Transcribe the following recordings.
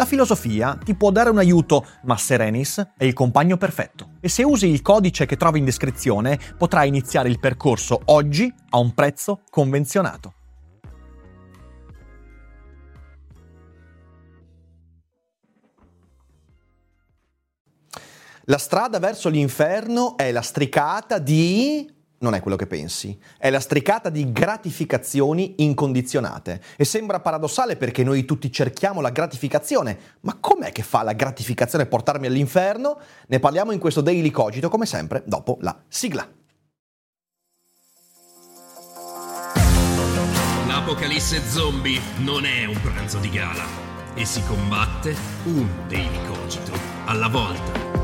La filosofia ti può dare un aiuto, ma Serenis è il compagno perfetto. E se usi il codice che trovi in descrizione, potrai iniziare il percorso oggi a un prezzo convenzionato. La strada verso l'inferno è la stricata di non è quello che pensi, è la stricata di gratificazioni incondizionate. E sembra paradossale perché noi tutti cerchiamo la gratificazione, ma com'è che fa la gratificazione portarmi all'inferno? Ne parliamo in questo Daily Cogito, come sempre, dopo la sigla. L'apocalisse zombie non è un pranzo di gala e si combatte un Daily Cogito alla volta.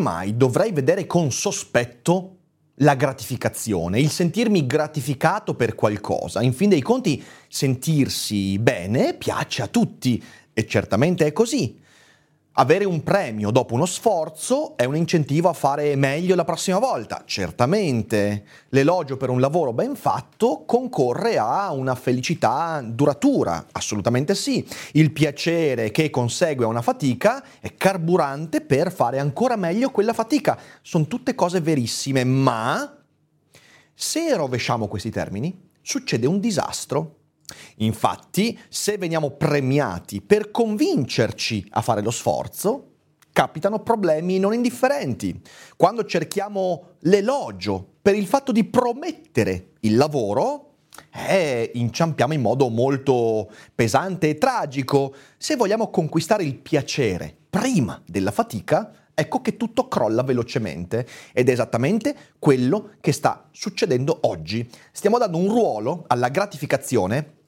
Mai dovrei vedere con sospetto la gratificazione, il sentirmi gratificato per qualcosa? In fin dei conti, sentirsi bene piace a tutti e certamente è così. Avere un premio dopo uno sforzo è un incentivo a fare meglio la prossima volta, certamente. L'elogio per un lavoro ben fatto concorre a una felicità duratura, assolutamente sì. Il piacere che consegue a una fatica è carburante per fare ancora meglio quella fatica. Sono tutte cose verissime, ma se rovesciamo questi termini, succede un disastro Infatti, se veniamo premiati per convincerci a fare lo sforzo, capitano problemi non indifferenti. Quando cerchiamo l'elogio per il fatto di promettere il lavoro, eh, inciampiamo in modo molto pesante e tragico. Se vogliamo conquistare il piacere prima della fatica, ecco che tutto crolla velocemente ed è esattamente quello che sta succedendo oggi. Stiamo dando un ruolo alla gratificazione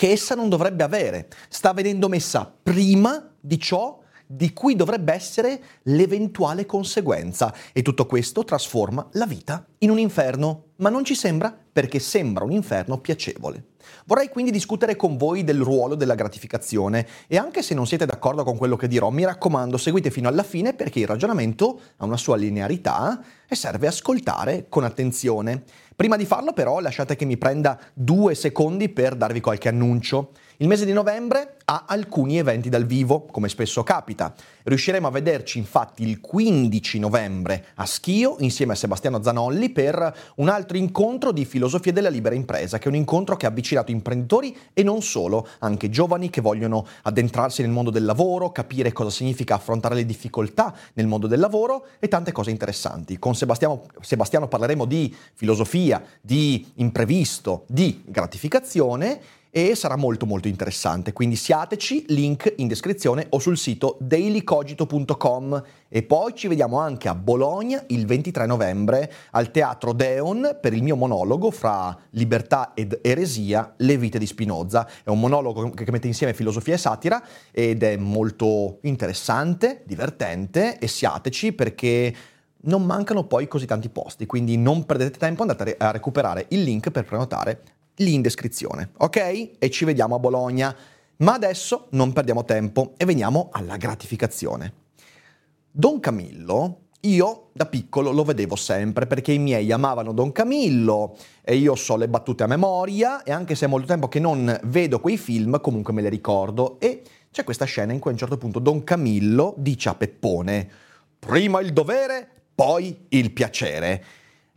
che essa non dovrebbe avere. Sta venendo messa prima di ciò di cui dovrebbe essere l'eventuale conseguenza e tutto questo trasforma la vita in un inferno, ma non ci sembra perché sembra un inferno piacevole. Vorrei quindi discutere con voi del ruolo della gratificazione e anche se non siete d'accordo con quello che dirò, mi raccomando seguite fino alla fine perché il ragionamento ha una sua linearità e serve ascoltare con attenzione. Prima di farlo però lasciate che mi prenda due secondi per darvi qualche annuncio. Il mese di novembre ha alcuni eventi dal vivo, come spesso capita. Riusciremo a vederci infatti il 15 novembre a Schio insieme a Sebastiano Zanolli per un altro incontro di filosofia della libera impresa, che è un incontro che ha avvicinato imprenditori e non solo, anche giovani che vogliono addentrarsi nel mondo del lavoro, capire cosa significa affrontare le difficoltà nel mondo del lavoro e tante cose interessanti. Con Sebastiano, Sebastiano parleremo di filosofia, di imprevisto, di gratificazione e sarà molto molto interessante. Quindi siateci, link in descrizione o sul sito dailycogito.com e poi ci vediamo anche a Bologna il 23 novembre al Teatro Deon per il mio monologo fra libertà ed eresia, le vite di Spinoza. È un monologo che mette insieme filosofia e satira ed è molto interessante, divertente e siateci perché non mancano poi così tanti posti, quindi non perdete tempo, andate a recuperare il link per prenotare lì in descrizione, ok? E ci vediamo a Bologna. Ma adesso non perdiamo tempo e veniamo alla gratificazione. Don Camillo, io da piccolo lo vedevo sempre perché i miei amavano Don Camillo e io so le battute a memoria e anche se è molto tempo che non vedo quei film, comunque me le ricordo e c'è questa scena in cui a un certo punto Don Camillo dice a Peppone prima il dovere, poi il piacere.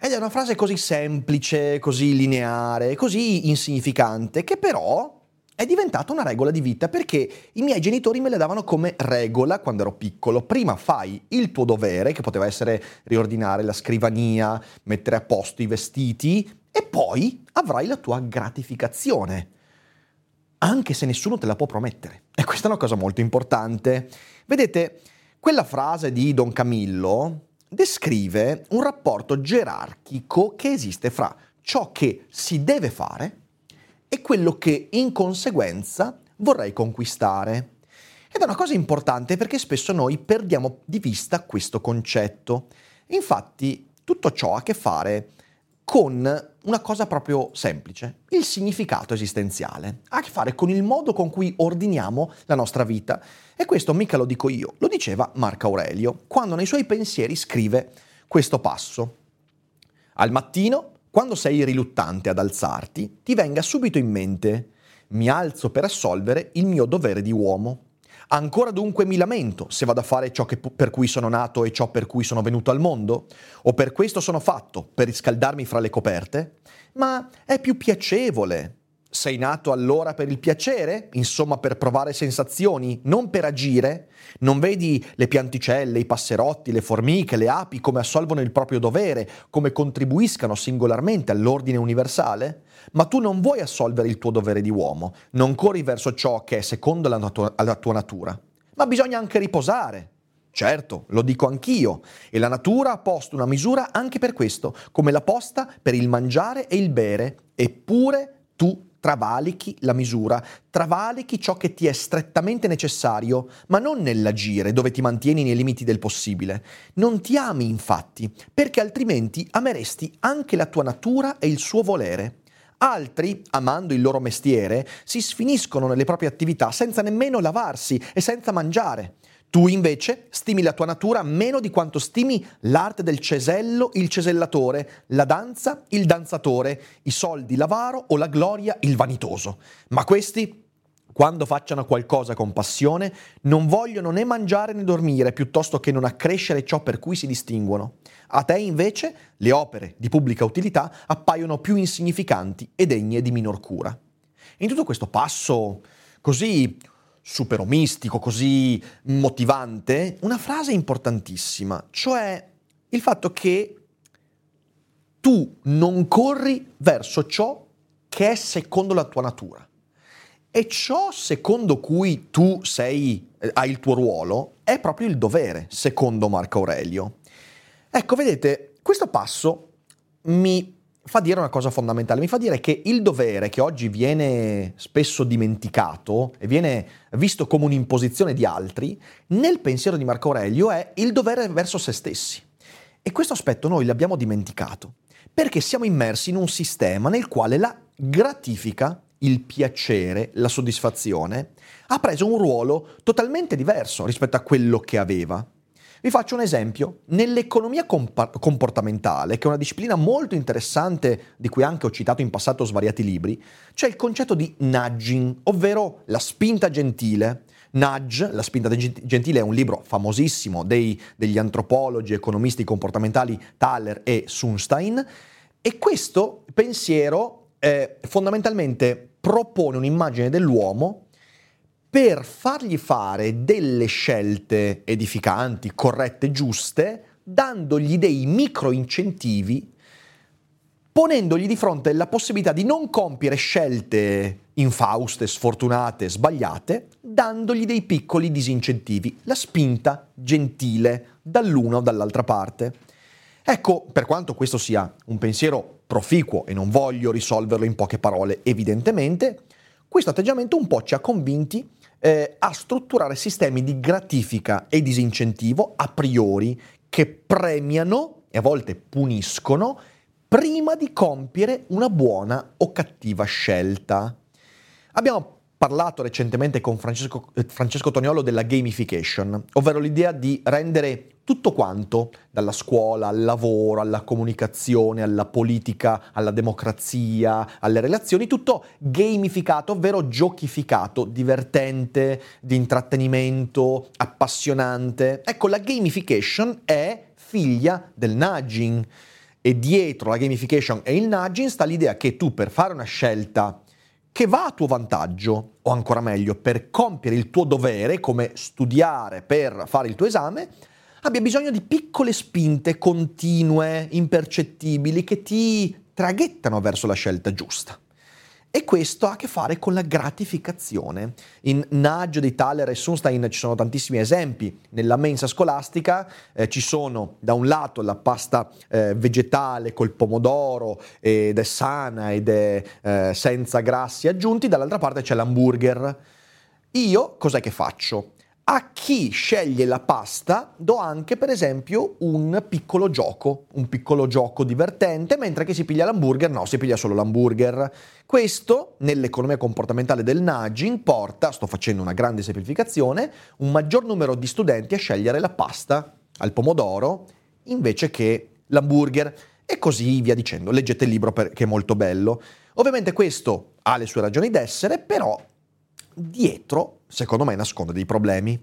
Ed è una frase così semplice, così lineare, così insignificante, che però è diventata una regola di vita perché i miei genitori me la davano come regola quando ero piccolo. Prima fai il tuo dovere, che poteva essere riordinare la scrivania, mettere a posto i vestiti, e poi avrai la tua gratificazione, anche se nessuno te la può promettere. E questa è una cosa molto importante. Vedete, quella frase di Don Camillo descrive un rapporto gerarchico che esiste fra ciò che si deve fare e quello che in conseguenza vorrei conquistare. Ed è una cosa importante perché spesso noi perdiamo di vista questo concetto. Infatti tutto ciò ha a che fare con una cosa proprio semplice, il significato esistenziale. Ha a che fare con il modo con cui ordiniamo la nostra vita. E questo mica lo dico io, lo diceva Marco Aurelio, quando nei suoi pensieri scrive questo passo. Al mattino quando sei riluttante ad alzarti, ti venga subito in mente mi alzo per assolvere il mio dovere di uomo. Ancora dunque mi lamento se vado a fare ciò che, per cui sono nato e ciò per cui sono venuto al mondo? O per questo sono fatto, per riscaldarmi fra le coperte? Ma è più piacevole sei nato allora per il piacere? Insomma, per provare sensazioni, non per agire? Non vedi le pianticelle, i passerotti, le formiche, le api come assolvono il proprio dovere, come contribuiscano singolarmente all'ordine universale? Ma tu non vuoi assolvere il tuo dovere di uomo, non corri verso ciò che è secondo la, natu- la tua natura. Ma bisogna anche riposare. Certo, lo dico anch'io, e la natura ha posto una misura anche per questo, come l'ha posta per il mangiare e il bere, eppure tu travalichi la misura, travalichi ciò che ti è strettamente necessario, ma non nell'agire dove ti mantieni nei limiti del possibile. Non ti ami infatti, perché altrimenti ameresti anche la tua natura e il suo volere. Altri, amando il loro mestiere, si sfiniscono nelle proprie attività senza nemmeno lavarsi e senza mangiare. Tu invece stimi la tua natura meno di quanto stimi l'arte del cesello, il cesellatore, la danza, il danzatore, i soldi, l'avaro o la gloria, il vanitoso. Ma questi, quando facciano qualcosa con passione, non vogliono né mangiare né dormire, piuttosto che non accrescere ciò per cui si distinguono. A te invece le opere di pubblica utilità appaiono più insignificanti e degne di minor cura. In tutto questo passo così super mistico, così motivante, una frase importantissima, cioè il fatto che tu non corri verso ciò che è secondo la tua natura. E ciò secondo cui tu sei, eh, hai il tuo ruolo è proprio il dovere, secondo Marco Aurelio. Ecco, vedete, questo passo mi fa dire una cosa fondamentale, mi fa dire che il dovere che oggi viene spesso dimenticato e viene visto come un'imposizione di altri, nel pensiero di Marco Aurelio è il dovere verso se stessi. E questo aspetto noi l'abbiamo dimenticato, perché siamo immersi in un sistema nel quale la gratifica, il piacere, la soddisfazione, ha preso un ruolo totalmente diverso rispetto a quello che aveva. Vi faccio un esempio. Nell'economia comp- comportamentale, che è una disciplina molto interessante di cui anche ho citato in passato svariati libri, c'è il concetto di nudging, ovvero la spinta gentile. Nudge, La spinta gentile, è un libro famosissimo dei, degli antropologi, economisti comportamentali Thaler e Sunstein, e questo pensiero eh, fondamentalmente propone un'immagine dell'uomo per fargli fare delle scelte edificanti, corrette, giuste, dandogli dei micro incentivi, ponendogli di fronte la possibilità di non compiere scelte infauste, sfortunate, sbagliate, dandogli dei piccoli disincentivi, la spinta gentile dall'una o dall'altra parte. Ecco, per quanto questo sia un pensiero proficuo e non voglio risolverlo in poche parole, evidentemente, questo atteggiamento un po' ci ha convinti eh, a strutturare sistemi di gratifica e disincentivo a priori che premiano e a volte puniscono prima di compiere una buona o cattiva scelta. Abbiamo parlato recentemente con Francesco, eh, Francesco Toniolo della gamification, ovvero l'idea di rendere tutto quanto, dalla scuola al lavoro, alla comunicazione, alla politica, alla democrazia, alle relazioni, tutto gamificato, ovvero giochificato, divertente, di intrattenimento, appassionante. Ecco, la gamification è figlia del nudging e dietro la gamification e il nudging sta l'idea che tu per fare una scelta che va a tuo vantaggio, o ancora meglio, per compiere il tuo dovere, come studiare per fare il tuo esame, abbia bisogno di piccole spinte continue, impercettibili, che ti traghettano verso la scelta giusta. E questo ha a che fare con la gratificazione. In Nudge di Thaler e Sunstein ci sono tantissimi esempi. Nella mensa scolastica eh, ci sono da un lato la pasta eh, vegetale col pomodoro ed è sana ed è eh, senza grassi aggiunti, dall'altra parte c'è l'hamburger. Io cos'è che faccio? A chi sceglie la pasta do anche per esempio un piccolo gioco, un piccolo gioco divertente, mentre chi si piglia l'hamburger no, si piglia solo l'hamburger. Questo nell'economia comportamentale del nudging porta, sto facendo una grande semplificazione, un maggior numero di studenti a scegliere la pasta al pomodoro invece che l'hamburger e così via dicendo. Leggete il libro perché è molto bello. Ovviamente questo ha le sue ragioni d'essere, però dietro, secondo me, nasconde dei problemi.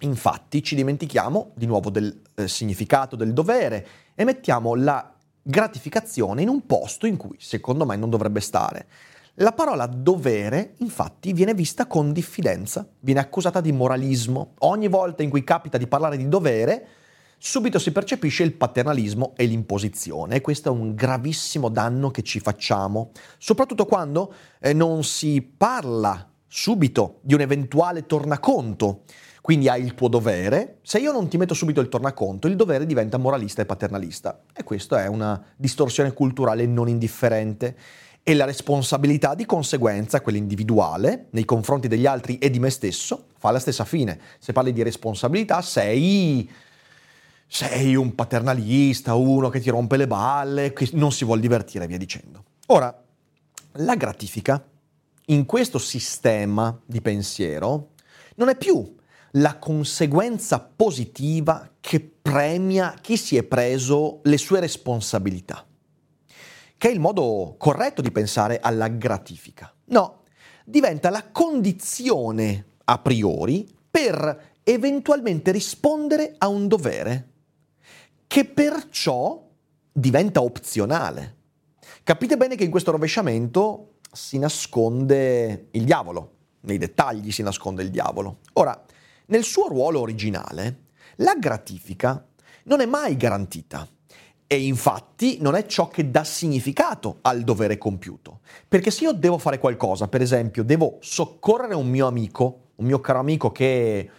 Infatti ci dimentichiamo di nuovo del eh, significato del dovere e mettiamo la gratificazione in un posto in cui, secondo me, non dovrebbe stare. La parola dovere, infatti, viene vista con diffidenza, viene accusata di moralismo. Ogni volta in cui capita di parlare di dovere, subito si percepisce il paternalismo e l'imposizione e questo è un gravissimo danno che ci facciamo, soprattutto quando eh, non si parla subito di un eventuale tornaconto. Quindi hai il tuo dovere, se io non ti metto subito il tornaconto, il dovere diventa moralista e paternalista. E questa è una distorsione culturale non indifferente. E la responsabilità di conseguenza, quella individuale, nei confronti degli altri e di me stesso, fa la stessa fine. Se parli di responsabilità, sei sei un paternalista, uno che ti rompe le balle, che non si vuole divertire, via dicendo. Ora, la gratifica in questo sistema di pensiero non è più la conseguenza positiva che premia chi si è preso le sue responsabilità, che è il modo corretto di pensare alla gratifica. No, diventa la condizione a priori per eventualmente rispondere a un dovere, che perciò diventa opzionale. Capite bene che in questo rovesciamento si nasconde il diavolo, nei dettagli si nasconde il diavolo. Ora, nel suo ruolo originale, la gratifica non è mai garantita e infatti non è ciò che dà significato al dovere compiuto. Perché se io devo fare qualcosa, per esempio, devo soccorrere un mio amico, un mio caro amico che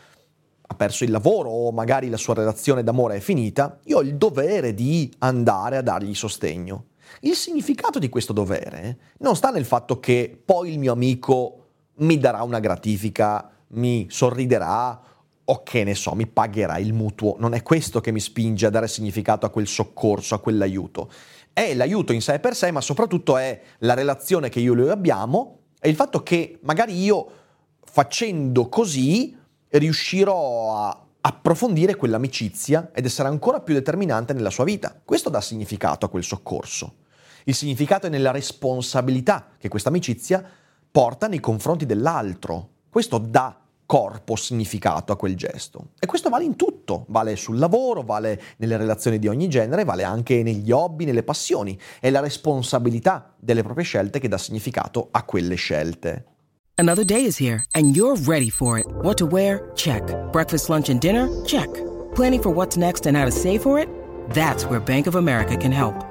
ha perso il lavoro o magari la sua relazione d'amore è finita, io ho il dovere di andare a dargli sostegno. Il significato di questo dovere non sta nel fatto che poi il mio amico mi darà una gratifica, mi sorriderà o che ne so, mi pagherà il mutuo. Non è questo che mi spinge a dare significato a quel soccorso, a quell'aiuto. È l'aiuto in sé per sé, ma soprattutto è la relazione che io e lui abbiamo e il fatto che magari io facendo così riuscirò a approfondire quell'amicizia ed essere ancora più determinante nella sua vita. Questo dà significato a quel soccorso. Il significato è nella responsabilità che questa amicizia porta nei confronti dell'altro. Questo dà corpo, significato a quel gesto. E questo vale in tutto, vale sul lavoro, vale nelle relazioni di ogni genere, vale anche negli hobby, nelle passioni. È la responsabilità delle proprie scelte che dà significato a quelle scelte. Another day is here and you're ready for it. What to wear? Check. Breakfast, lunch and dinner? Check. Planning for what's next and how to save for it? That's where Bank of America can help.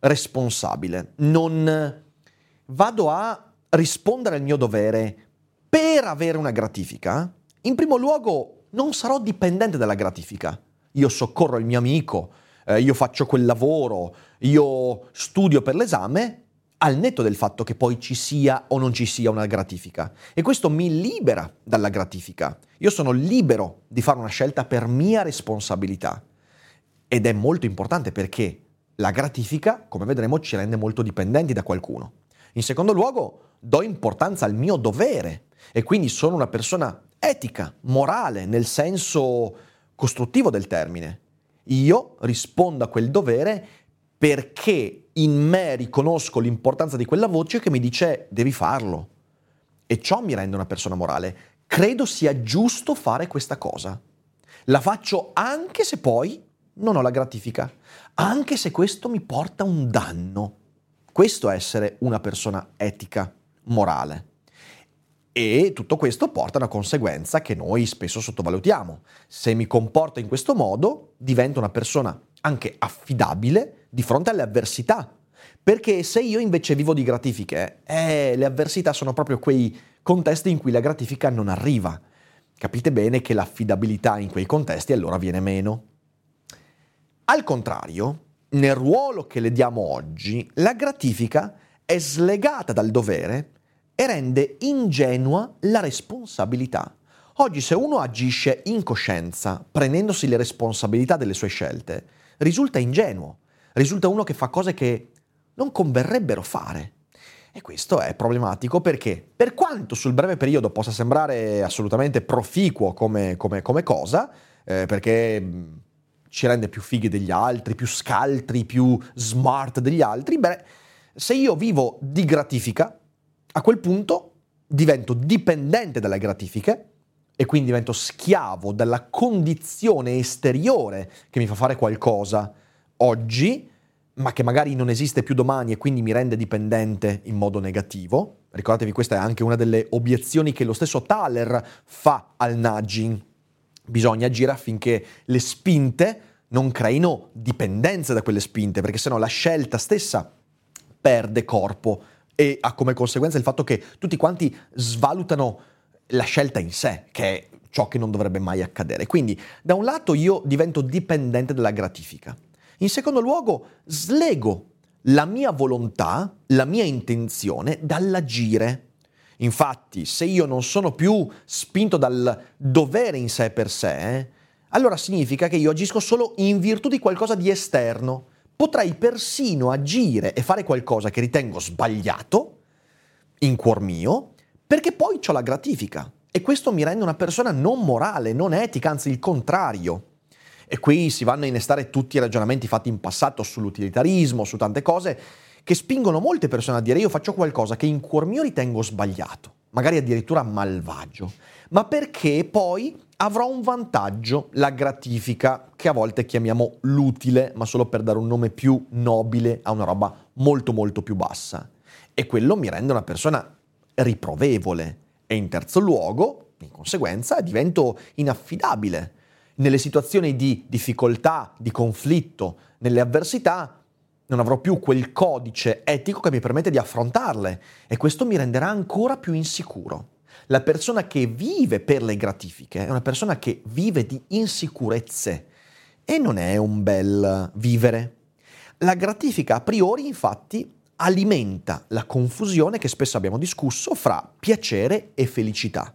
responsabile, non vado a rispondere al mio dovere per avere una gratifica, in primo luogo non sarò dipendente dalla gratifica. Io soccorro il mio amico, eh, io faccio quel lavoro, io studio per l'esame, al netto del fatto che poi ci sia o non ci sia una gratifica. E questo mi libera dalla gratifica. Io sono libero di fare una scelta per mia responsabilità. Ed è molto importante perché la gratifica, come vedremo, ci rende molto dipendenti da qualcuno. In secondo luogo, do importanza al mio dovere. e quindi sono una persona etica, morale, nel senso costruttivo del termine. Io rispondo a quel dovere perché in me riconosco l'importanza di quella voce che mi dice devi farlo. E ciò mi rende una persona morale. Credo sia giusto fare questa cosa. La faccio anche se poi non ho la gratifica, anche se questo mi porta un danno. Questo è essere una persona etica, morale. E tutto questo porta a una conseguenza che noi spesso sottovalutiamo. Se mi comporto in questo modo, divento una persona anche affidabile di fronte alle avversità. Perché se io invece vivo di gratifiche, eh, le avversità sono proprio quei contesti in cui la gratifica non arriva. Capite bene che l'affidabilità in quei contesti allora viene meno. Al contrario, nel ruolo che le diamo oggi, la gratifica è slegata dal dovere e rende ingenua la responsabilità. Oggi se uno agisce in coscienza, prendendosi le responsabilità delle sue scelte, risulta ingenuo, risulta uno che fa cose che non converrebbero fare. E questo è problematico perché, per quanto sul breve periodo possa sembrare assolutamente proficuo come, come, come cosa, eh, perché ci rende più fighi degli altri, più scaltri, più smart degli altri, beh, se io vivo di gratifica, a quel punto divento dipendente dalle gratifiche e quindi divento schiavo della condizione esteriore che mi fa fare qualcosa oggi, ma che magari non esiste più domani e quindi mi rende dipendente in modo negativo. Ricordatevi, questa è anche una delle obiezioni che lo stesso Thaler fa al nudging bisogna agire affinché le spinte non creino dipendenza da quelle spinte, perché sennò la scelta stessa perde corpo e ha come conseguenza il fatto che tutti quanti svalutano la scelta in sé, che è ciò che non dovrebbe mai accadere. Quindi, da un lato io divento dipendente dalla gratifica. In secondo luogo, slego la mia volontà, la mia intenzione dall'agire Infatti, se io non sono più spinto dal dovere in sé per sé, allora significa che io agisco solo in virtù di qualcosa di esterno. Potrei persino agire e fare qualcosa che ritengo sbagliato, in cuor mio, perché poi ho la gratifica. E questo mi rende una persona non morale, non etica, anzi il contrario. E qui si vanno a innestare tutti i ragionamenti fatti in passato sull'utilitarismo, su tante cose che spingono molte persone a dire io faccio qualcosa che in cuor mio ritengo sbagliato, magari addirittura malvagio, ma perché poi avrò un vantaggio, la gratifica, che a volte chiamiamo l'utile, ma solo per dare un nome più nobile a una roba molto molto più bassa. E quello mi rende una persona riprovevole. E in terzo luogo, in conseguenza, divento inaffidabile. Nelle situazioni di difficoltà, di conflitto, nelle avversità, non avrò più quel codice etico che mi permette di affrontarle e questo mi renderà ancora più insicuro. La persona che vive per le gratifiche è una persona che vive di insicurezze e non è un bel vivere. La gratifica a priori infatti alimenta la confusione che spesso abbiamo discusso fra piacere e felicità.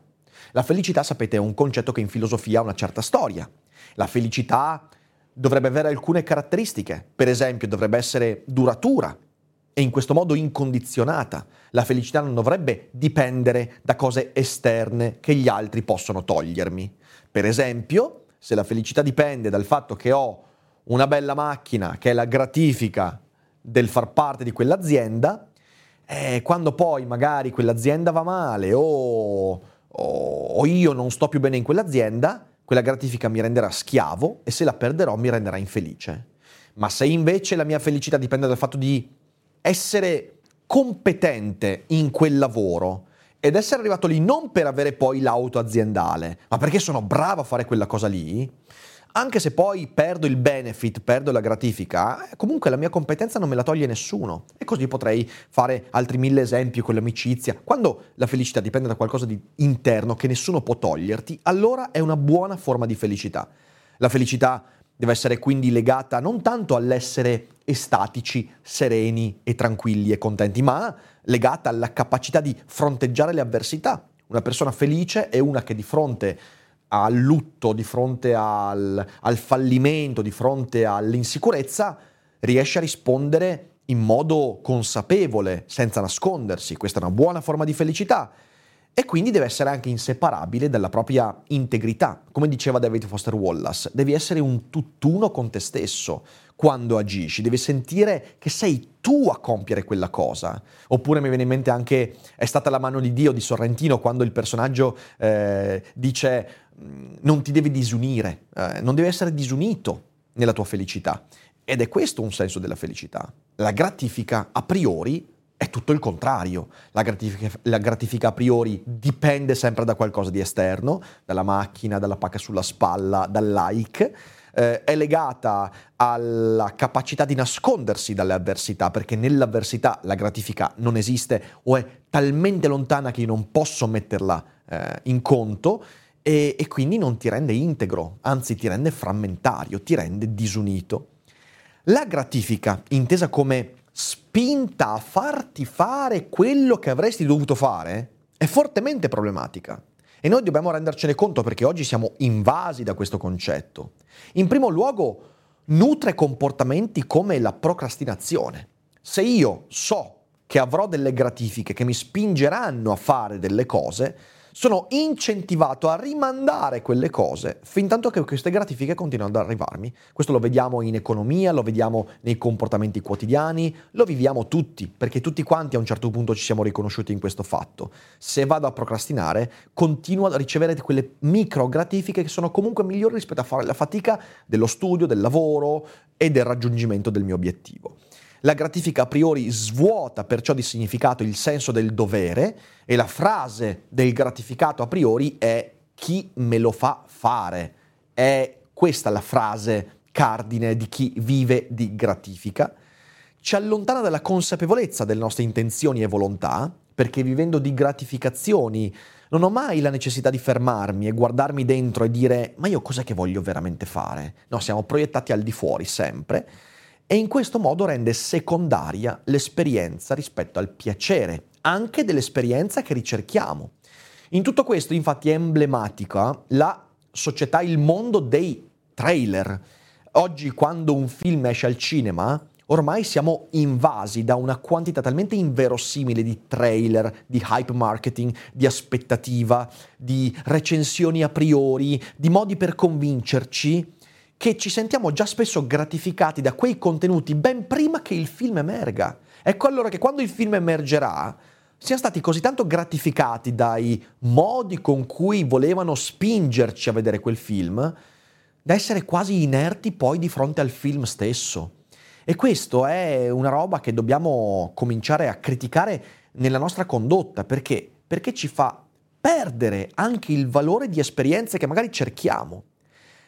La felicità, sapete, è un concetto che in filosofia ha una certa storia. La felicità dovrebbe avere alcune caratteristiche, per esempio dovrebbe essere duratura e in questo modo incondizionata. La felicità non dovrebbe dipendere da cose esterne che gli altri possono togliermi. Per esempio, se la felicità dipende dal fatto che ho una bella macchina che è la gratifica del far parte di quell'azienda, eh, quando poi magari quell'azienda va male o, o io non sto più bene in quell'azienda, quella gratifica mi renderà schiavo e se la perderò mi renderà infelice. Ma se invece la mia felicità dipende dal fatto di essere competente in quel lavoro ed essere arrivato lì non per avere poi l'auto aziendale, ma perché sono bravo a fare quella cosa lì, anche se poi perdo il benefit, perdo la gratifica, eh, comunque la mia competenza non me la toglie nessuno. E così potrei fare altri mille esempi con l'amicizia. Quando la felicità dipende da qualcosa di interno che nessuno può toglierti, allora è una buona forma di felicità. La felicità deve essere quindi legata non tanto all'essere estatici, sereni e tranquilli e contenti, ma legata alla capacità di fronteggiare le avversità. Una persona felice è una che di fronte al lutto, di fronte al, al fallimento, di fronte all'insicurezza, riesce a rispondere in modo consapevole, senza nascondersi. Questa è una buona forma di felicità. e quindi deve essere anche inseparabile dalla propria integrità. Come diceva David Foster Wallace, devi essere un tutt'uno con te stesso quando agisci, devi sentire che sei tu a compiere quella cosa. Oppure mi viene in mente anche È stata la mano di Dio di Sorrentino quando il personaggio eh, dice mm, non ti devi disunire, eh, non devi essere disunito nella tua felicità. Ed è questo un senso della felicità. La gratifica a priori è tutto il contrario. La gratifica, la gratifica, a priori dipende sempre da qualcosa di esterno, dalla macchina, dalla pacca sulla spalla, dal like. Eh, è legata alla capacità di nascondersi dalle avversità, perché nell'avversità la gratifica non esiste o è talmente lontana che io non posso metterla eh, in conto e, e quindi non ti rende integro, anzi ti rende frammentario, ti rende disunito. La gratifica, intesa come spinta a farti fare quello che avresti dovuto fare è fortemente problematica. E noi dobbiamo rendercene conto perché oggi siamo invasi da questo concetto. In primo luogo, nutre comportamenti come la procrastinazione. Se io so che avrò delle gratifiche che mi spingeranno a fare delle cose, sono incentivato a rimandare quelle cose fin tanto che queste gratifiche continuano ad arrivarmi. Questo lo vediamo in economia, lo vediamo nei comportamenti quotidiani, lo viviamo tutti, perché tutti quanti a un certo punto ci siamo riconosciuti in questo fatto. Se vado a procrastinare, continuo a ricevere quelle micro gratifiche che sono comunque migliori rispetto a fare la fatica dello studio, del lavoro e del raggiungimento del mio obiettivo. La gratifica a priori svuota perciò di significato il senso del dovere e la frase del gratificato a priori è chi me lo fa fare. È questa la frase cardine di chi vive di gratifica. Ci allontana dalla consapevolezza delle nostre intenzioni e volontà, perché vivendo di gratificazioni non ho mai la necessità di fermarmi e guardarmi dentro e dire ma io cos'è che voglio veramente fare? No, siamo proiettati al di fuori sempre e in questo modo rende secondaria l'esperienza rispetto al piacere, anche dell'esperienza che ricerchiamo. In tutto questo infatti è emblematica la società, il mondo dei trailer. Oggi quando un film esce al cinema, ormai siamo invasi da una quantità talmente inverosimile di trailer, di hype marketing, di aspettativa, di recensioni a priori, di modi per convincerci che ci sentiamo già spesso gratificati da quei contenuti ben prima che il film emerga. Ecco allora che quando il film emergerà, siamo stati così tanto gratificati dai modi con cui volevano spingerci a vedere quel film, da essere quasi inerti poi di fronte al film stesso. E questo è una roba che dobbiamo cominciare a criticare nella nostra condotta, perché? Perché ci fa perdere anche il valore di esperienze che magari cerchiamo.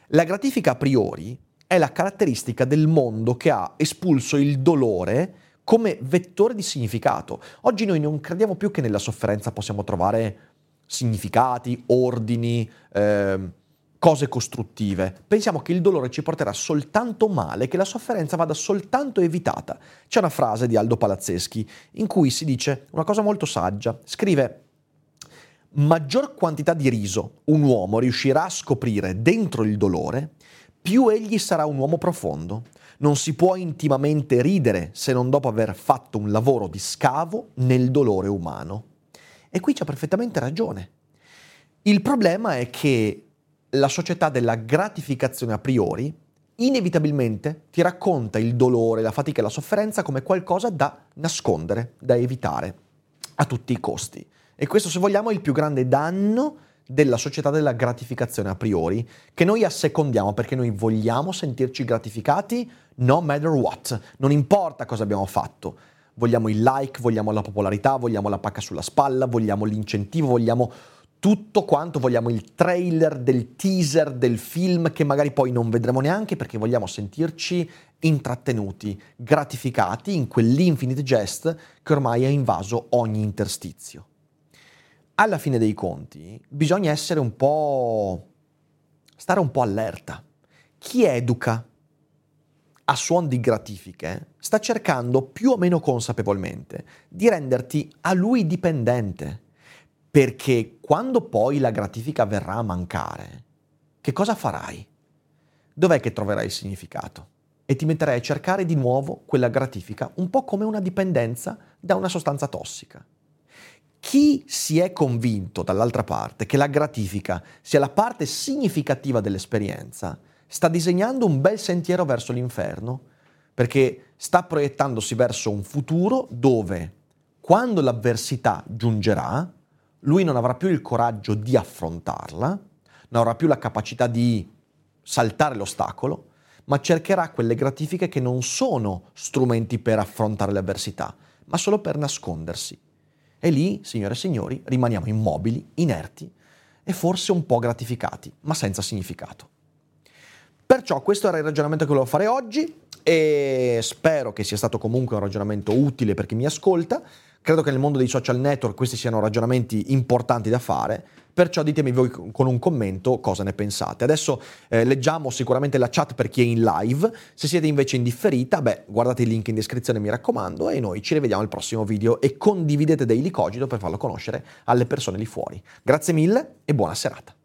La gratifica a priori è la caratteristica del mondo che ha espulso il dolore come vettore di significato. Oggi noi non crediamo più che nella sofferenza possiamo trovare significati, ordini, eh, cose costruttive. Pensiamo che il dolore ci porterà soltanto male, che la sofferenza vada soltanto evitata. C'è una frase di Aldo Palazzeschi in cui si dice una cosa molto saggia. Scrive maggior quantità di riso un uomo riuscirà a scoprire dentro il dolore, più egli sarà un uomo profondo. Non si può intimamente ridere se non dopo aver fatto un lavoro di scavo nel dolore umano. E qui c'ha perfettamente ragione. Il problema è che la società della gratificazione a priori inevitabilmente ti racconta il dolore, la fatica e la sofferenza come qualcosa da nascondere, da evitare a tutti i costi. E questo, se vogliamo, è il più grande danno della società della gratificazione a priori, che noi assecondiamo perché noi vogliamo sentirci gratificati no matter what, non importa cosa abbiamo fatto. Vogliamo il like, vogliamo la popolarità, vogliamo la pacca sulla spalla, vogliamo l'incentivo, vogliamo tutto quanto, vogliamo il trailer del teaser del film che magari poi non vedremo neanche perché vogliamo sentirci intrattenuti, gratificati in quell'infinite jest che ormai ha invaso ogni interstizio alla fine dei conti bisogna essere un po'... stare un po' allerta. Chi educa a suon di gratifiche sta cercando più o meno consapevolmente di renderti a lui dipendente, perché quando poi la gratifica verrà a mancare, che cosa farai? Dov'è che troverai il significato? E ti metterai a cercare di nuovo quella gratifica, un po' come una dipendenza da una sostanza tossica. Chi si è convinto dall'altra parte che la gratifica sia la parte significativa dell'esperienza, sta disegnando un bel sentiero verso l'inferno, perché sta proiettandosi verso un futuro dove, quando l'avversità giungerà, lui non avrà più il coraggio di affrontarla, non avrà più la capacità di saltare l'ostacolo, ma cercherà quelle gratifiche che non sono strumenti per affrontare le avversità, ma solo per nascondersi. E lì, signore e signori, rimaniamo immobili, inerti e forse un po' gratificati, ma senza significato. Perciò questo era il ragionamento che volevo fare oggi e spero che sia stato comunque un ragionamento utile per chi mi ascolta. Credo che nel mondo dei social network questi siano ragionamenti importanti da fare, perciò ditemi voi con un commento cosa ne pensate. Adesso eh, leggiamo sicuramente la chat per chi è in live, se siete invece in differita, beh, guardate il link in descrizione mi raccomando e noi ci rivediamo al prossimo video e condividete Daily Cogito per farlo conoscere alle persone lì fuori. Grazie mille e buona serata.